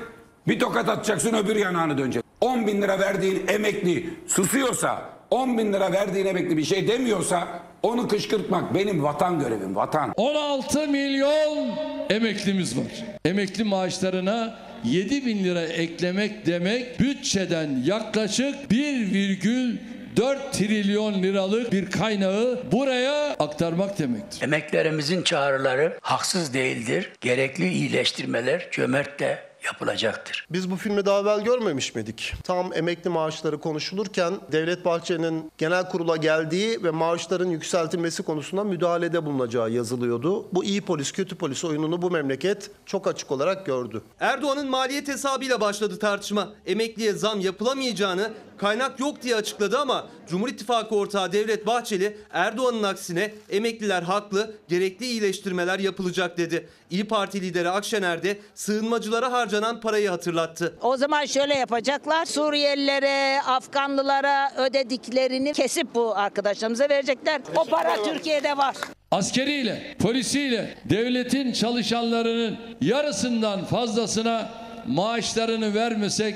Bir tokat atacaksın öbür yanağını dönecek. 10 bin lira verdiğin emekli susuyorsa 10 bin lira verdiğin emekli bir şey demiyorsa onu kışkırtmak benim vatan görevim vatan. 16 milyon emeklimiz var. Emekli maaşlarına 7 bin lira eklemek demek bütçeden yaklaşık 1,4 trilyon liralık bir kaynağı buraya aktarmak demektir. Emeklerimizin çağrıları haksız değildir. Gerekli iyileştirmeler cömertle yapılacaktır. Biz bu filmi daha evvel görmemiş miydik? Tam emekli maaşları konuşulurken Devlet Bahçeli'nin genel kurula geldiği ve maaşların yükseltilmesi konusunda müdahalede bulunacağı yazılıyordu. Bu iyi polis kötü polis oyununu bu memleket çok açık olarak gördü. Erdoğan'ın maliyet hesabıyla başladı tartışma. Emekliye zam yapılamayacağını kaynak yok diye açıkladı ama Cumhur İttifakı ortağı Devlet Bahçeli Erdoğan'ın aksine emekliler haklı, gerekli iyileştirmeler yapılacak dedi. İyi Parti lideri Akşener de sığınmacılara harcanan parayı hatırlattı. O zaman şöyle yapacaklar. Suriyelilere, Afganlılara ödediklerini kesip bu arkadaşlarımıza verecekler. O para Türkiye'de var. Askeriyle, polisiyle, devletin çalışanlarının yarısından fazlasına maaşlarını vermesek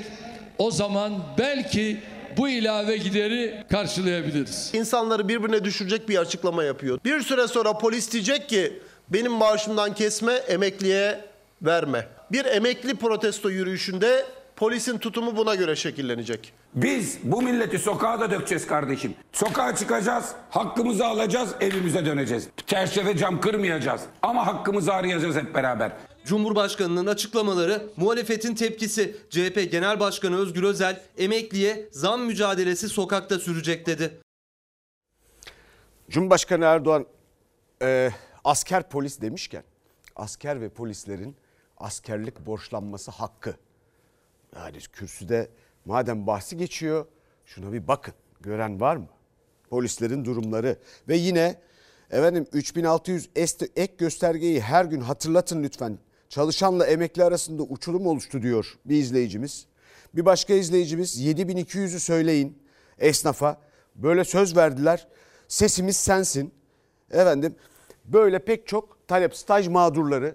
o zaman belki bu ilave gideri karşılayabiliriz. İnsanları birbirine düşürecek bir açıklama yapıyor. Bir süre sonra polis diyecek ki benim maaşımdan kesme emekliye verme. Bir emekli protesto yürüyüşünde polisin tutumu buna göre şekillenecek. Biz bu milleti sokağa da dökeceğiz kardeşim. Sokağa çıkacağız, hakkımızı alacağız, evimize döneceğiz. Çerçeve cam kırmayacağız ama hakkımızı arayacağız hep beraber. Cumhurbaşkanının açıklamaları, muhalefetin tepkisi. CHP Genel Başkanı Özgür Özel, emekliye zam mücadelesi sokakta sürecek dedi. Cumhurbaşkanı Erdoğan e, asker polis demişken asker ve polislerin askerlik borçlanması hakkı. Yani kürsüde madem bahsi geçiyor şuna bir bakın. Gören var mı? Polislerin durumları ve yine efendim 3600 ek göstergeyi her gün hatırlatın lütfen. Çalışanla emekli arasında uçurum oluştu diyor bir izleyicimiz. Bir başka izleyicimiz 7200'ü söyleyin esnafa. Böyle söz verdiler. Sesimiz sensin. Efendim böyle pek çok talep staj mağdurları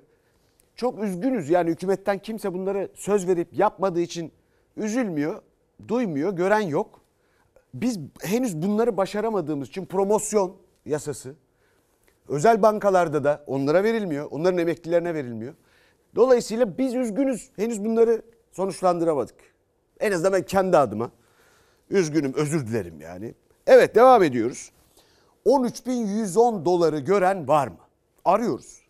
çok üzgünüz. Yani hükümetten kimse bunları söz verip yapmadığı için üzülmüyor, duymuyor, gören yok. Biz henüz bunları başaramadığımız için promosyon yasası özel bankalarda da onlara verilmiyor. Onların emeklilerine verilmiyor. Dolayısıyla biz üzgünüz. Henüz bunları sonuçlandıramadık. En azından ben kendi adıma üzgünüm, özür dilerim yani. Evet devam ediyoruz. 13.110 doları gören var mı? Arıyoruz.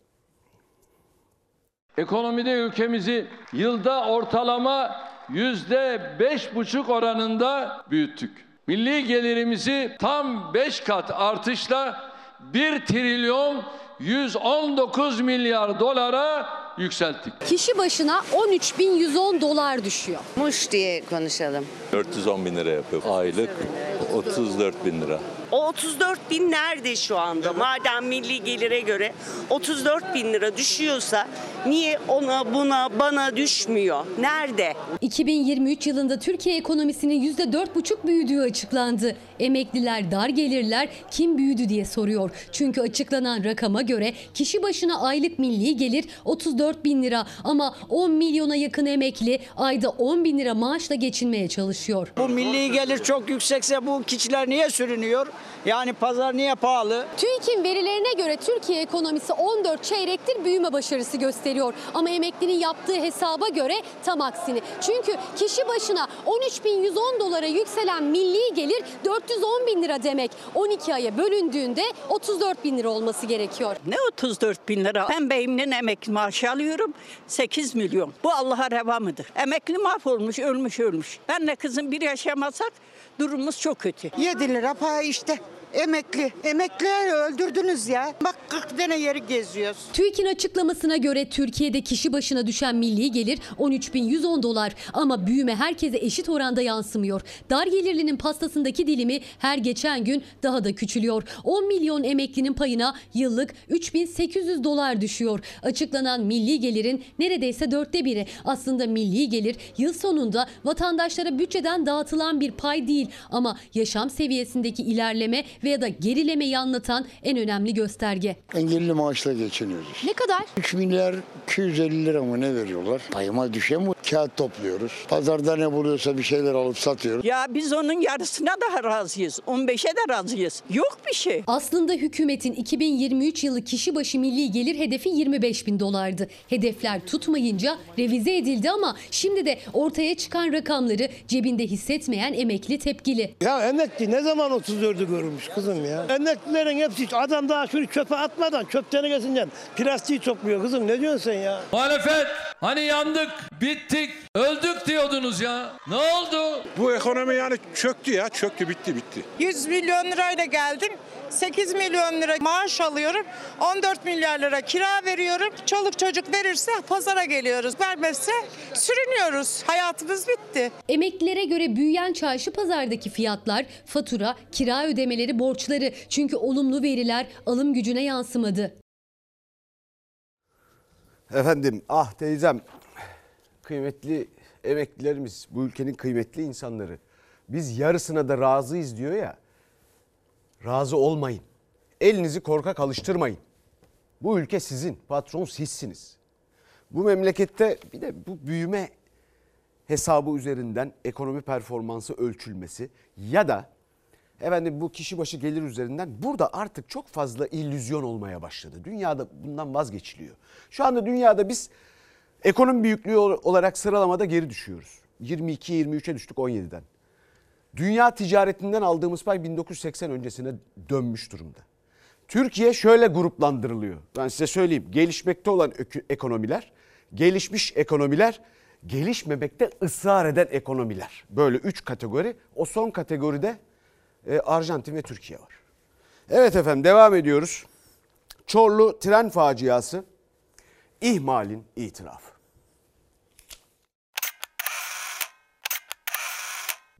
Ekonomide ülkemizi yılda ortalama yüzde beş buçuk oranında büyüttük. Milli gelirimizi tam beş kat artışla 1 trilyon 119 milyar dolara yükselttik. Kişi başına 13.110 dolar düşüyor. Muş diye konuşalım. 410 bin lira yapıyor. Aylık 34 bin lira. O 34 bin nerede şu anda? Madem milli gelire göre 34 bin lira düşüyorsa niye ona buna bana düşmüyor? Nerede? 2023 yılında Türkiye ekonomisinin %4,5 büyüdüğü açıklandı. Emekliler dar gelirler kim büyüdü diye soruyor. Çünkü açıklanan rakama göre kişi başına aylık milli gelir 34 bin lira ama 10 milyona yakın emekli ayda 10 bin lira maaşla geçinmeye çalışıyor. Bu milli gelir çok yüksekse bu kişiler niye sürünüyor? Yani pazar niye pahalı? TÜİK'in verilerine göre Türkiye ekonomisi 14 çeyrektir büyüme başarısı gösteriyor. Ama emeklinin yaptığı hesaba göre tam aksini. Çünkü kişi başına 13.110 dolara yükselen milli gelir 410 bin lira demek. 12 aya bölündüğünde 34 bin lira olması gerekiyor. Ne 34 bin lira? Ben beyimden emekli maaşı alıyorum 8 milyon. Bu Allah'a reva mıdır? Emekli mahvolmuş, ölmüş ölmüş. Benle kızım bir yaşamasak durumumuz çok kötü. 7 lira pay işte. Emekli. Emeklileri öldürdünüz ya. Bak 40 tane yeri geziyoruz. TÜİK'in açıklamasına göre Türkiye'de kişi başına düşen milli gelir 13.110 dolar ama büyüme herkese eşit oranda yansımıyor. Dar gelirlinin pastasındaki dilimi her geçen gün daha da küçülüyor. 10 milyon emeklinin payına yıllık 3800 dolar düşüyor. Açıklanan milli gelirin neredeyse dörtte biri. Aslında milli gelir yıl sonunda vatandaşlara bütçeden dağıtılan bir pay değil ama yaşam seviyesindeki ilerleme veya da gerilemeyi anlatan en önemli gösterge. Engelli maaşla geçiniyoruz. Ne kadar? 3 milyar 250 lira mı ne veriyorlar? Payıma düşen bu. Kağıt topluyoruz. Pazarda ne buluyorsa bir şeyler alıp satıyoruz. Ya biz onun yarısına da razıyız. 15'e de razıyız. Yok bir şey. Aslında hükümetin 2023 yılı kişi başı milli gelir hedefi 25 bin dolardı. Hedefler tutmayınca revize edildi ama şimdi de ortaya çıkan rakamları cebinde hissetmeyen emekli tepkili. Ya emekli ne zaman 34'ü görmüş kızım ya? Emeklilerin hepsi adam daha şunu çöpe atmadan çöp tenekesinden plastiği topluyor kızım ne diyorsun sen ya? Muhalefet hani yandık, bittik, öldük diyordunuz ya. Ne oldu? Bu ekonomi yani çöktü ya çöktü bitti bitti. 100 milyon lirayla geldim. 8 milyon lira maaş alıyorum. 14 milyar lira kira veriyorum. Çoluk çocuk verirse pazara geliyoruz. Vermezse sürünüyoruz. Hayatımız bitti. Emeklilere göre büyüyen çarşı pazardaki fiyatlar, fatura, kira ödemeleri, borçları. Çünkü olumlu veriler alım gücüne yansımadı. Efendim ah teyzem kıymetli emeklilerimiz bu ülkenin kıymetli insanları biz yarısına da razıyız diyor ya razı olmayın elinizi korkak alıştırmayın bu ülke sizin patron sizsiniz bu memlekette bir de bu büyüme hesabı üzerinden ekonomi performansı ölçülmesi ya da efendim bu kişi başı gelir üzerinden burada artık çok fazla illüzyon olmaya başladı. Dünyada bundan vazgeçiliyor. Şu anda dünyada biz ekonomi büyüklüğü olarak sıralamada geri düşüyoruz. 22-23'e düştük 17'den. Dünya ticaretinden aldığımız pay 1980 öncesine dönmüş durumda. Türkiye şöyle gruplandırılıyor. Ben size söyleyeyim. Gelişmekte olan ekonomiler, gelişmiş ekonomiler, gelişmemekte ısrar eden ekonomiler. Böyle üç kategori. O son kategoride e, Arjantin ve Türkiye var. Evet efendim devam ediyoruz. Çorlu tren faciası ihmalin itirafı.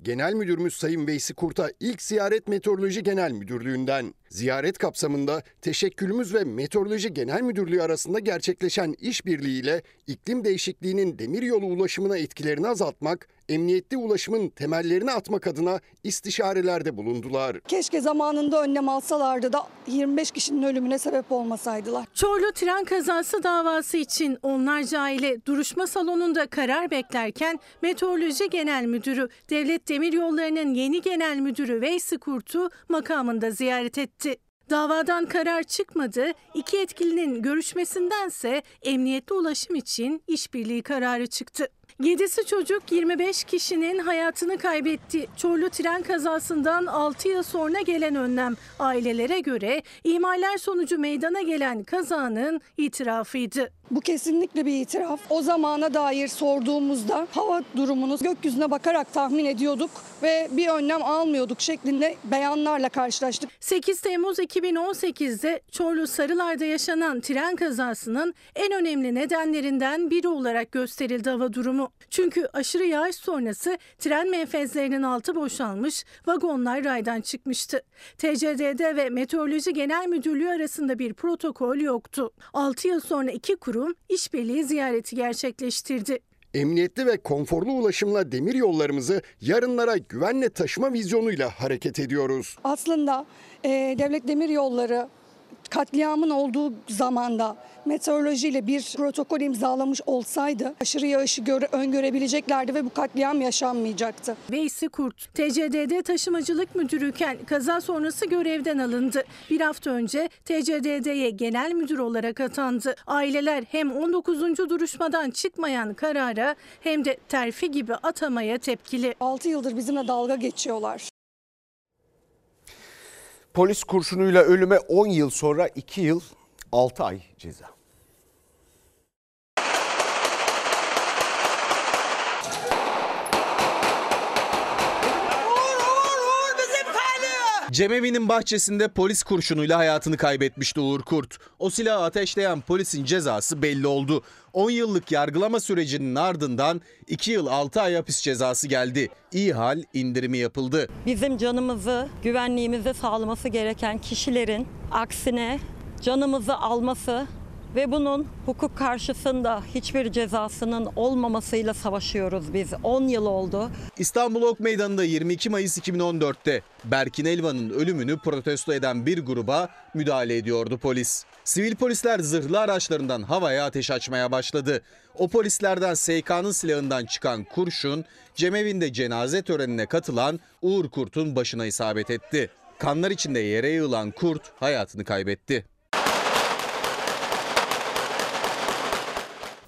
Genel Müdürümüz Sayın Veysi Kurt'a ilk ziyaret Meteoroloji Genel Müdürlüğü'nden. Ziyaret kapsamında teşekkülümüz ve Meteoroloji Genel Müdürlüğü arasında gerçekleşen işbirliğiyle iklim değişikliğinin demiryolu ulaşımına etkilerini azaltmak, emniyetli ulaşımın temellerini atmak adına istişarelerde bulundular. Keşke zamanında önlem alsalardı da 25 kişinin ölümüne sebep olmasaydılar. Çorlu tren kazası davası için onlarca aile duruşma salonunda karar beklerken Meteoroloji Genel Müdürü Devlet Demiryolları'nın yeni genel müdürü Veysi Kurt'u makamında ziyaret etti. Davadan karar çıkmadı, iki etkilinin görüşmesindense emniyetli ulaşım için işbirliği kararı çıktı. 7'si çocuk 25 kişinin hayatını kaybetti. Çorlu tren kazasından 6 yıl sonra gelen önlem ailelere göre ihmaller sonucu meydana gelen kazanın itirafıydı. Bu kesinlikle bir itiraf. O zamana dair sorduğumuzda hava durumunu gökyüzüne bakarak tahmin ediyorduk ve bir önlem almıyorduk şeklinde beyanlarla karşılaştık. 8 Temmuz 2018'de Çorlu Sarılar'da yaşanan tren kazasının en önemli nedenlerinden biri olarak gösterildi hava durumu. Çünkü aşırı yağış sonrası tren menfezlerinin altı boşalmış, vagonlar raydan çıkmıştı. TCDD ve Meteoroloji Genel Müdürlüğü arasında bir protokol yoktu. 6 yıl sonra iki kurum işbirliği ziyareti gerçekleştirdi. Emniyetli ve konforlu ulaşımla demir yollarımızı yarınlara güvenle taşıma vizyonuyla hareket ediyoruz. Aslında e, Devlet Demir Yolları katliamın olduğu zamanda meteorolojiyle bir protokol imzalamış olsaydı aşırı yağışı göre, öngörebileceklerdi ve bu katliam yaşanmayacaktı. Veysi Kurt, TCDD taşımacılık müdürüyken kaza sonrası görevden alındı. Bir hafta önce TCDD'ye genel müdür olarak atandı. Aileler hem 19. duruşmadan çıkmayan karara hem de terfi gibi atamaya tepkili. 6 yıldır bizimle dalga geçiyorlar. Polis kurşunuyla ölüme 10 yıl sonra 2 yıl 6 ay ceza. Cemevi'nin bahçesinde polis kurşunuyla hayatını kaybetmişti Uğur Kurt. O silahı ateşleyen polisin cezası belli oldu. 10 yıllık yargılama sürecinin ardından 2 yıl 6 ay hapis cezası geldi. İyi hal indirimi yapıldı. Bizim canımızı, güvenliğimizi sağlaması gereken kişilerin aksine canımızı alması ve bunun hukuk karşısında hiçbir cezasının olmamasıyla savaşıyoruz biz. 10 yıl oldu. İstanbul Ok Meydanı'nda 22 Mayıs 2014'te Berkin Elvan'ın ölümünü protesto eden bir gruba müdahale ediyordu polis. Sivil polisler zırhlı araçlarından havaya ateş açmaya başladı. O polislerden SK'nın silahından çıkan kurşun cemevinde cenaze törenine katılan Uğur Kurt'un başına isabet etti. Kanlar içinde yere yığılan Kurt hayatını kaybetti.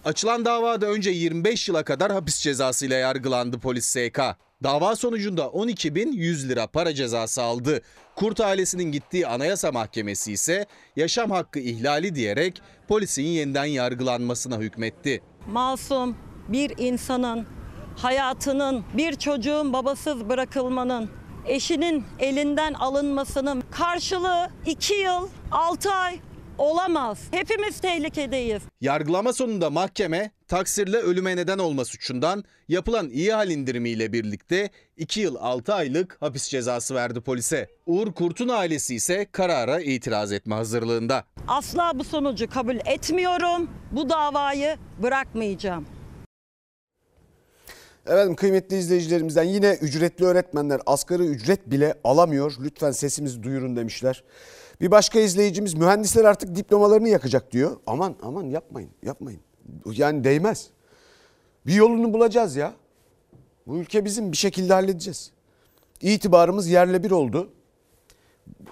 Açılan davada önce 25 yıla kadar hapis cezasıyla yargılandı polis SK. Dava sonucunda 12.100 lira para cezası aldı. Kurt ailesinin gittiği Anayasa Mahkemesi ise yaşam hakkı ihlali diyerek polisin yeniden yargılanmasına hükmetti. Masum bir insanın hayatının, bir çocuğun babasız bırakılmanın, eşinin elinden alınmasının karşılığı 2 yıl 6 ay olamaz. Hepimiz tehlikedeyiz. Yargılama sonunda mahkeme taksirle ölüme neden olma suçundan yapılan iyi hal indirimiyle birlikte 2 yıl 6 aylık hapis cezası verdi polise. Uğur Kurt'un ailesi ise karara itiraz etme hazırlığında. Asla bu sonucu kabul etmiyorum. Bu davayı bırakmayacağım. Efendim kıymetli izleyicilerimizden yine ücretli öğretmenler asgari ücret bile alamıyor. Lütfen sesimizi duyurun demişler. Bir başka izleyicimiz mühendisler artık diplomalarını yakacak diyor. Aman aman yapmayın yapmayın. Yani değmez. Bir yolunu bulacağız ya. Bu ülke bizim bir şekilde halledeceğiz. İtibarımız yerle bir oldu.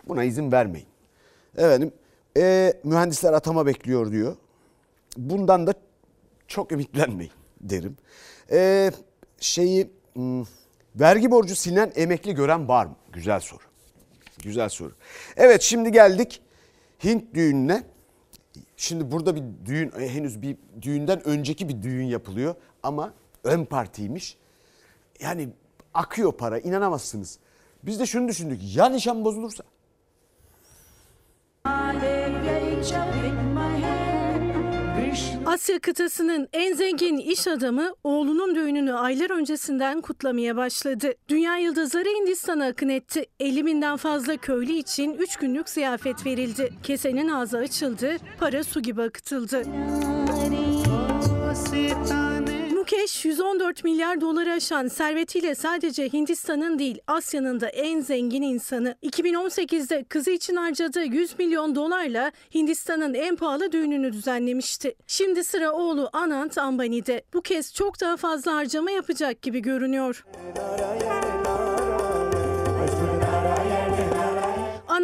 Buna izin vermeyin. Efendim e, mühendisler atama bekliyor diyor. Bundan da çok ümitlenmeyin derim. E, şeyi hmm, vergi borcu silinen emekli gören var mı? Güzel soru. Güzel soru. Evet şimdi geldik Hint düğününe. Şimdi burada bir düğün e, henüz bir düğünden önceki bir düğün yapılıyor ama ön partiymiş. Yani akıyor para inanamazsınız. Biz de şunu düşündük ya nişan bozulursa? Asya kıtasının en zengin iş adamı oğlunun düğününü aylar öncesinden kutlamaya başladı. Dünya yıldızları Hindistan'a akın etti. 50 binden fazla köylü için 3 günlük ziyafet verildi. Kesenin ağzı açıldı, para su gibi akıtıldı. Mukesh 114 milyar doları aşan servetiyle sadece Hindistan'ın değil Asya'nın da en zengin insanı. 2018'de kızı için harcadığı 100 milyon dolarla Hindistan'ın en pahalı düğününü düzenlemişti. Şimdi sıra oğlu Anant Ambani'de. Bu kez çok daha fazla harcama yapacak gibi görünüyor.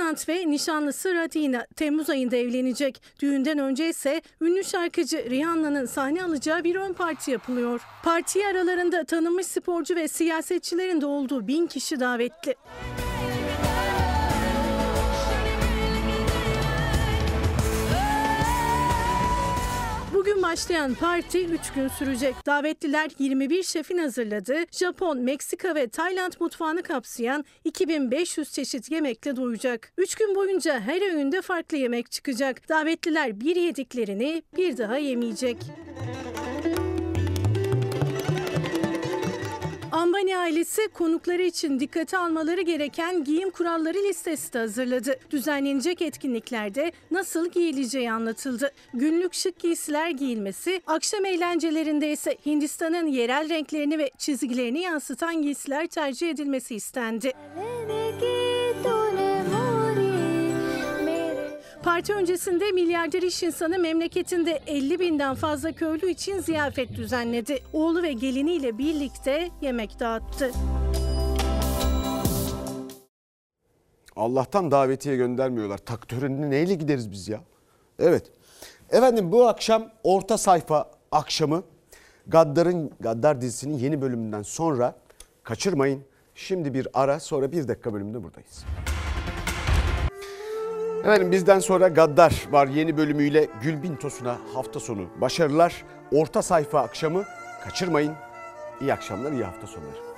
Anant ve nişanlısı Radina Temmuz ayında evlenecek. Düğünden önce ise ünlü şarkıcı Rihanna'nın sahne alacağı bir ön parti yapılıyor. Partiye aralarında tanınmış sporcu ve siyasetçilerin de olduğu bin kişi davetli. Başlayan parti 3 gün sürecek. Davetliler 21 şefin hazırladığı Japon, Meksika ve Tayland mutfağını kapsayan 2500 çeşit yemekle doyacak. 3 gün boyunca her öğünde farklı yemek çıkacak. Davetliler bir yediklerini bir daha yemeyecek. Ambani ailesi konukları için dikkate almaları gereken giyim kuralları listesi de hazırladı. Düzenlenecek etkinliklerde nasıl giyileceği anlatıldı. Günlük şık giysiler giyilmesi, akşam eğlencelerinde ise Hindistan'ın yerel renklerini ve çizgilerini yansıtan giysiler tercih edilmesi istendi. Parti öncesinde milyarder iş insanı memleketinde 50 binden fazla köylü için ziyafet düzenledi. Oğlu ve geliniyle birlikte yemek dağıttı. Allah'tan davetiye göndermiyorlar. Tak neyle gideriz biz ya? Evet. Efendim bu akşam orta sayfa akşamı Gaddar'ın Gaddar dizisinin yeni bölümünden sonra kaçırmayın. Şimdi bir ara sonra bir dakika bölümünde buradayız. Efendim bizden sonra Gaddar var yeni bölümüyle Gülbin Tosun'a hafta sonu başarılar. Orta sayfa akşamı kaçırmayın. İyi akşamlar, iyi hafta sonları.